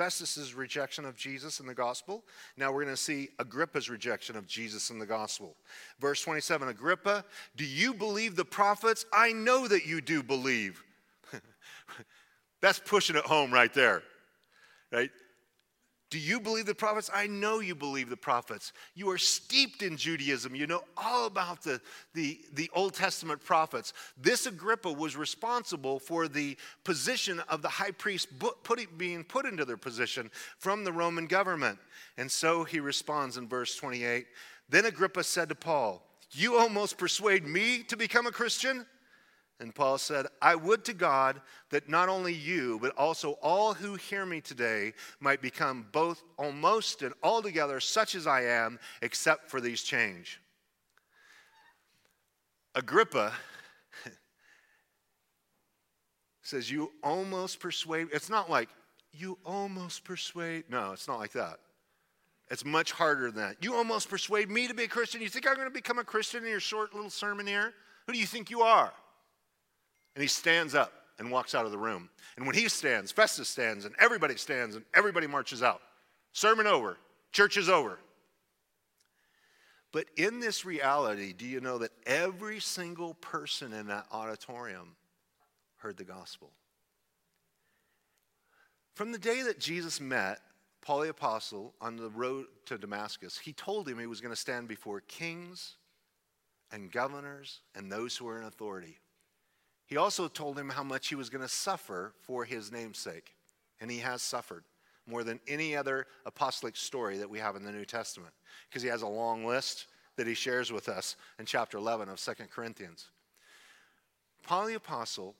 Festus's rejection of Jesus in the gospel. Now we're going to see Agrippa's rejection of Jesus in the gospel. Verse 27 Agrippa, do you believe the prophets? I know that you do believe. *laughs* That's pushing it home right there. Right? Do you believe the prophets? I know you believe the prophets. You are steeped in Judaism. You know all about the, the, the Old Testament prophets. This Agrippa was responsible for the position of the high priest put, being put into their position from the Roman government. And so he responds in verse 28 Then Agrippa said to Paul, You almost persuade me to become a Christian? And Paul said, I would to God that not only you, but also all who hear me today might become both almost and altogether such as I am, except for these change. Agrippa *laughs* says, You almost persuade. It's not like, You almost persuade. No, it's not like that. It's much harder than that. You almost persuade me to be a Christian. You think I'm going to become a Christian in your short little sermon here? Who do you think you are? And he stands up and walks out of the room. And when he stands, Festus stands, and everybody stands, and everybody marches out. Sermon over, church is over. But in this reality, do you know that every single person in that auditorium heard the gospel? From the day that Jesus met Paul the Apostle on the road to Damascus, he told him he was going to stand before kings and governors and those who were in authority. He also told him how much he was going to suffer for his namesake. And he has suffered more than any other apostolic story that we have in the New Testament because he has a long list that he shares with us in chapter 11 of Second Corinthians. Paul the Apostle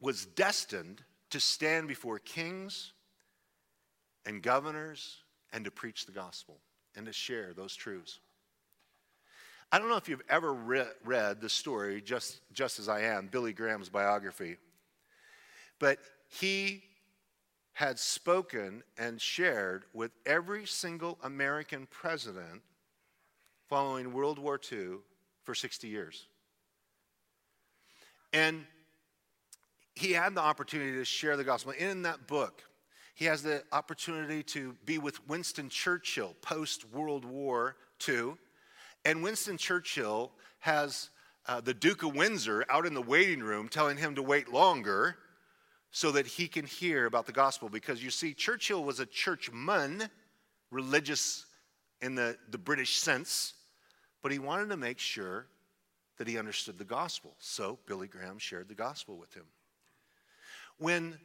was destined to stand before kings and governors and to preach the gospel and to share those truths. I don't know if you've ever re- read the story, just, just as I am, Billy Graham's biography, but he had spoken and shared with every single American president following World War II for 60 years. And he had the opportunity to share the gospel. In that book, he has the opportunity to be with Winston Churchill post World War II. And Winston Churchill has uh, the Duke of Windsor out in the waiting room telling him to wait longer so that he can hear about the gospel. Because you see, Churchill was a churchman, religious in the, the British sense, but he wanted to make sure that he understood the gospel. So Billy Graham shared the gospel with him. When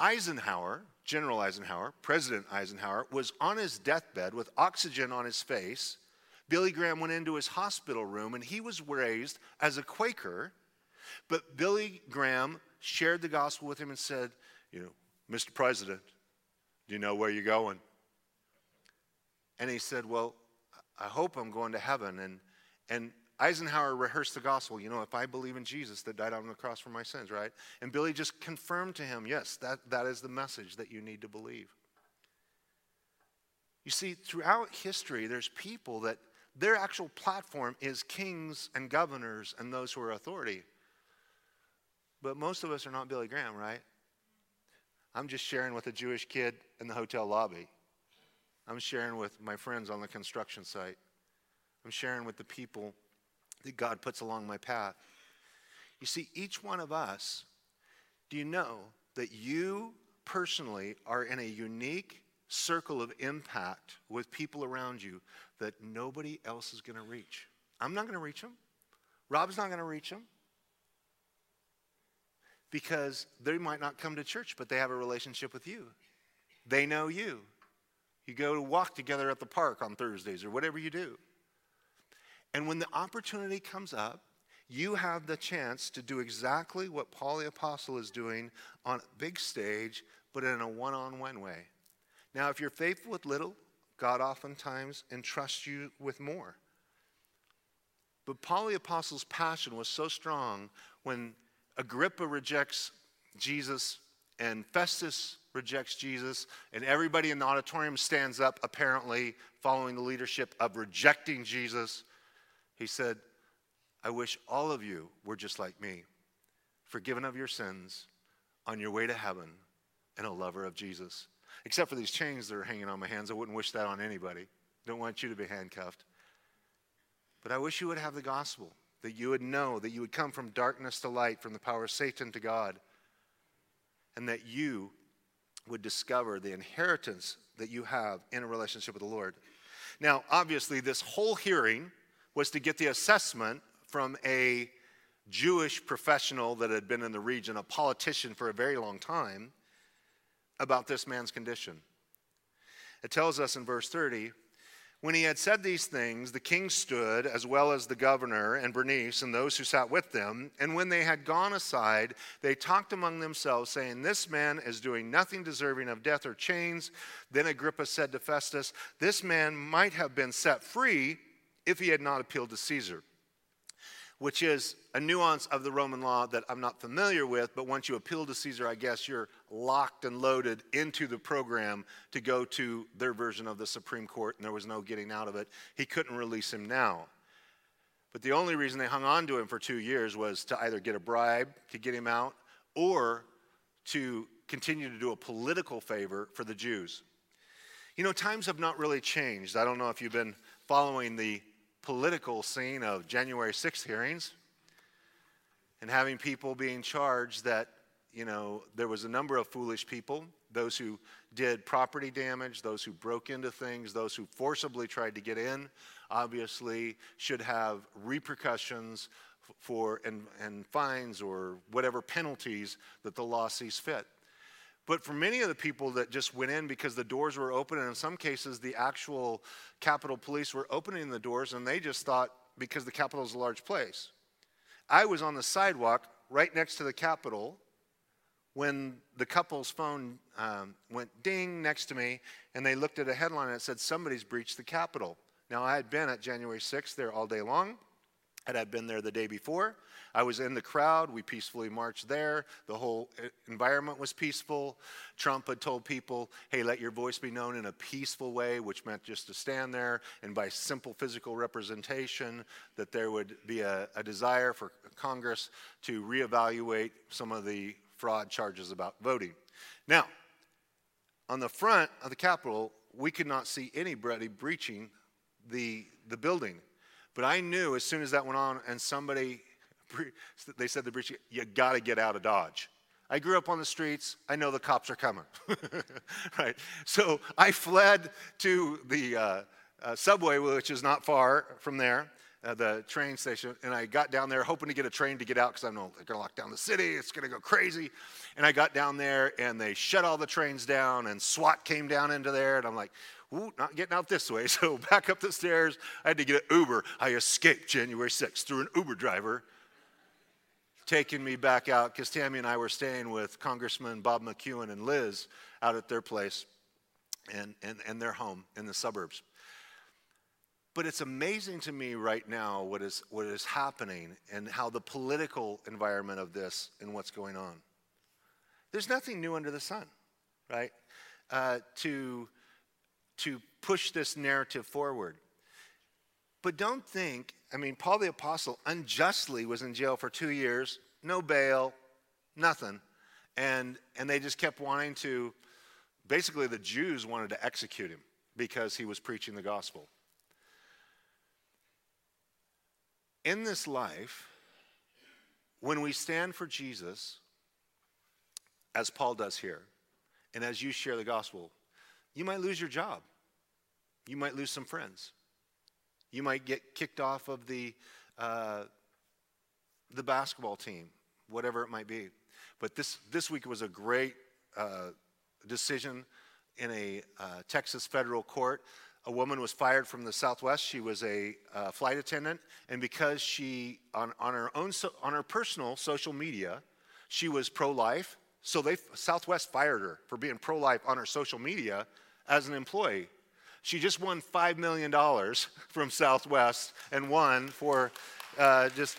Eisenhower, General Eisenhower, President Eisenhower, was on his deathbed with oxygen on his face, Billy Graham went into his hospital room and he was raised as a Quaker. But Billy Graham shared the gospel with him and said, You know, Mr. President, do you know where you're going? And he said, Well, I hope I'm going to heaven. And, and Eisenhower rehearsed the gospel. You know, if I believe in Jesus that died on the cross for my sins, right? And Billy just confirmed to him, yes, that, that is the message that you need to believe. You see, throughout history, there's people that their actual platform is kings and governors and those who are authority. But most of us are not Billy Graham, right? I'm just sharing with a Jewish kid in the hotel lobby. I'm sharing with my friends on the construction site. I'm sharing with the people that God puts along my path. You see, each one of us, do you know that you personally are in a unique circle of impact with people around you that nobody else is going to reach. I'm not going to reach them. Rob's not going to reach them because they might not come to church, but they have a relationship with you. They know you. You go to walk together at the park on Thursdays or whatever you do. And when the opportunity comes up, you have the chance to do exactly what Paul the Apostle is doing on a big stage, but in a one on one way. Now, if you're faithful with little, God oftentimes entrusts you with more. But Paul the Apostle's passion was so strong when Agrippa rejects Jesus and Festus rejects Jesus, and everybody in the auditorium stands up, apparently following the leadership of rejecting Jesus. He said, I wish all of you were just like me, forgiven of your sins, on your way to heaven, and a lover of Jesus. Except for these chains that are hanging on my hands, I wouldn't wish that on anybody. Don't want you to be handcuffed. But I wish you would have the gospel, that you would know, that you would come from darkness to light, from the power of Satan to God, and that you would discover the inheritance that you have in a relationship with the Lord. Now, obviously, this whole hearing was to get the assessment from a Jewish professional that had been in the region, a politician for a very long time, about this man's condition. It tells us in verse 30 when he had said these things, the king stood, as well as the governor and Bernice and those who sat with them. And when they had gone aside, they talked among themselves, saying, This man is doing nothing deserving of death or chains. Then Agrippa said to Festus, This man might have been set free if he had not appealed to Caesar which is a nuance of the Roman law that I'm not familiar with, but once you appeal to Caesar, I guess you're locked and loaded into the program to go to their version of the Supreme Court, and there was no getting out of it. He couldn't release him now. But the only reason they hung on to him for two years was to either get a bribe to get him out or to continue to do a political favor for the Jews. You know, times have not really changed. I don't know if you've been following the political scene of January 6th hearings and having people being charged that, you know, there was a number of foolish people, those who did property damage, those who broke into things, those who forcibly tried to get in, obviously should have repercussions for and, and fines or whatever penalties that the law sees fit. But for many of the people that just went in because the doors were open, and in some cases, the actual Capitol Police were opening the doors, and they just thought because the Capitol is a large place. I was on the sidewalk right next to the Capitol when the couple's phone um, went ding next to me, and they looked at a headline that said, Somebody's breached the Capitol. Now, I had been at January 6th there all day long. Had I been there the day before, I was in the crowd. We peacefully marched there. The whole uh, environment was peaceful. Trump had told people, hey, let your voice be known in a peaceful way, which meant just to stand there and by simple physical representation, that there would be a, a desire for Congress to reevaluate some of the fraud charges about voting. Now, on the front of the Capitol, we could not see anybody breaching the, the building. But I knew as soon as that went on and somebody, *laughs* they said the breach, you got to get out of Dodge. I grew up on the streets. I know the cops are coming. *laughs* right. So I fled to the uh, uh, subway, which is not far from there, uh, the train station. And I got down there hoping to get a train to get out because I know they're going to lock down the city. It's going to go crazy. And I got down there and they shut all the trains down and SWAT came down into there. And I'm like, Ooh, not getting out this way. *laughs* So back up the stairs. I had to get an Uber. I escaped January 6th through an Uber driver taking me back out because Tammy and I were staying with Congressman Bob McEwen and Liz out at their place and, and, and their home in the suburbs. But it's amazing to me right now what is, what is happening and how the political environment of this and what's going on. There's nothing new under the sun, right? Uh, to to push this narrative forward. But don't think, I mean, Paul the Apostle unjustly was in jail for two years, no bail, nothing. And, and they just kept wanting to, basically, the Jews wanted to execute him because he was preaching the gospel. In this life, when we stand for Jesus, as Paul does here, and as you share the gospel, you might lose your job. You might lose some friends. You might get kicked off of the, uh, the basketball team, whatever it might be. But this, this week was a great uh, decision in a uh, Texas federal court. A woman was fired from the Southwest. She was a uh, flight attendant, and because she, on, on her own, so, on her personal social media, she was pro-life. So they Southwest fired her for being pro-life on her social media as an employee. She just won $5 million *laughs* from Southwest and won for uh, just.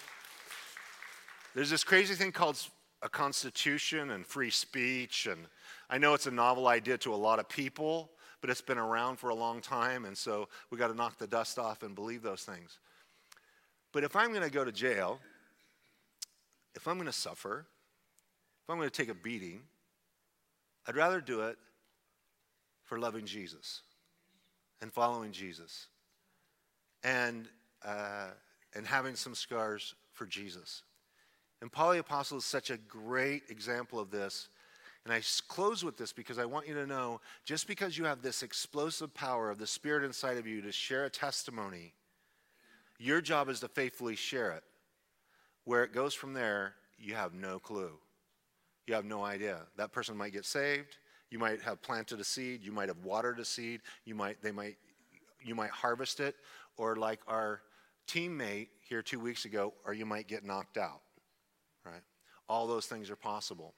There's this crazy thing called a constitution and free speech. And I know it's a novel idea to a lot of people, but it's been around for a long time. And so we got to knock the dust off and believe those things. But if I'm going to go to jail, if I'm going to suffer, if I'm going to take a beating, I'd rather do it for loving Jesus and following Jesus and, uh, and having some scars for Jesus. And Paul the Apostle is such a great example of this. And I close with this because I want you to know just because you have this explosive power of the Spirit inside of you to share a testimony, your job is to faithfully share it. Where it goes from there, you have no clue. You have no idea. That person might get saved. You might have planted a seed. You might have watered a seed. You might, they might, you might harvest it. Or like our teammate here two weeks ago, or you might get knocked out right? All those things are possible.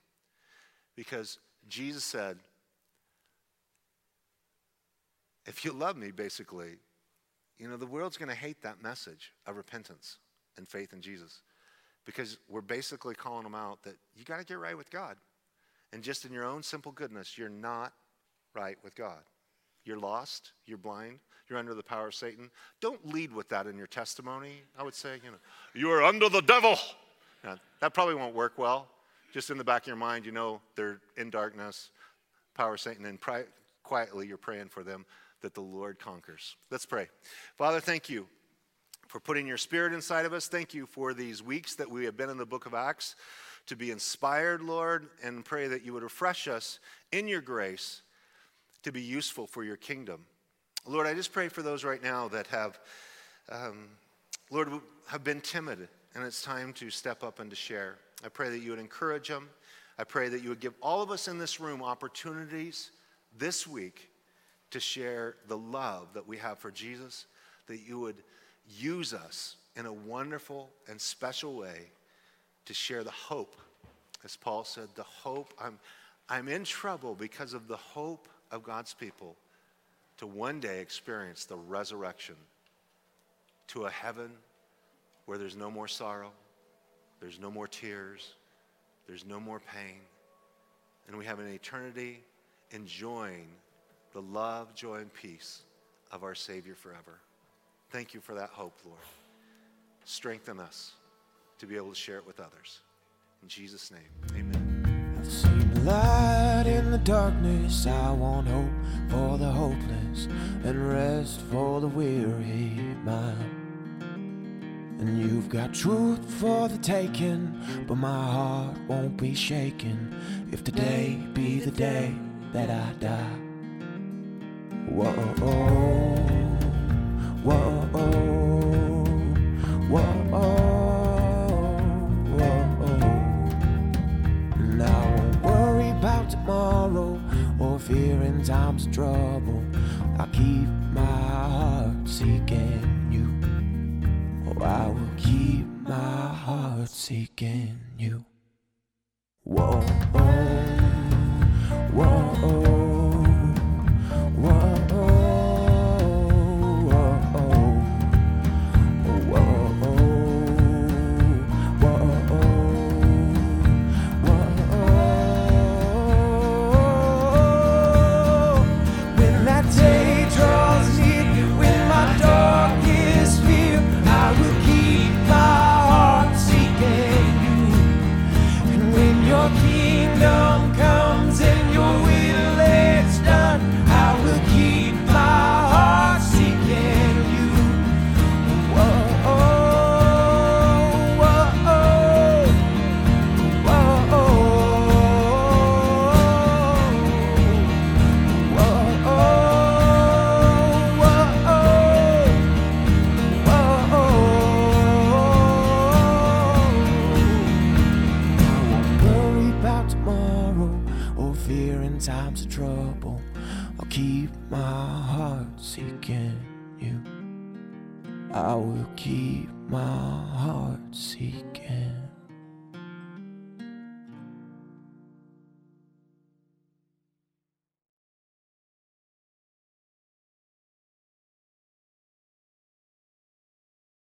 Because Jesus said, if you love me, basically, you know, the world's going to hate that message of repentance and faith in Jesus. Because we're basically calling them out that you got to get right with God. And just in your own simple goodness, you're not right with God. You're lost, you're blind, you're under the power of Satan. Don't lead with that in your testimony. I would say, you know, you are under the devil. Now, that probably won't work well. Just in the back of your mind, you know they're in darkness, power of Satan, and pri- quietly you're praying for them that the Lord conquers. Let's pray. Father, thank you for putting your spirit inside of us. Thank you for these weeks that we have been in the book of Acts to be inspired, Lord, and pray that you would refresh us in your grace to be useful for your kingdom. Lord, I just pray for those right now that have, um, Lord, have been timid and it's time to step up and to share. I pray that you would encourage them. I pray that you would give all of us in this room opportunities this week to share the love that we have for Jesus, that you would use us in a wonderful and special way to share the hope. As Paul said, the hope, I'm, I'm in trouble because of the hope of God's people to one day experience the resurrection to a heaven where there's no more sorrow, there's no more tears, there's no more pain, and we have an eternity enjoying the love, joy, and peace of our Savior forever. Thank you for that hope, Lord. Strengthen us to be able to share it with others. In Jesus' name, amen. Light in the darkness. I want hope for the hopeless and rest for the weary mind. And you've got truth for the taking, but my heart won't be shaken if today be the day that I die. Whoa, whoa, whoa, whoa. And I won't worry about tomorrow or fear in times of trouble. I keep my heart seeking. Oh, I keep my heart seeking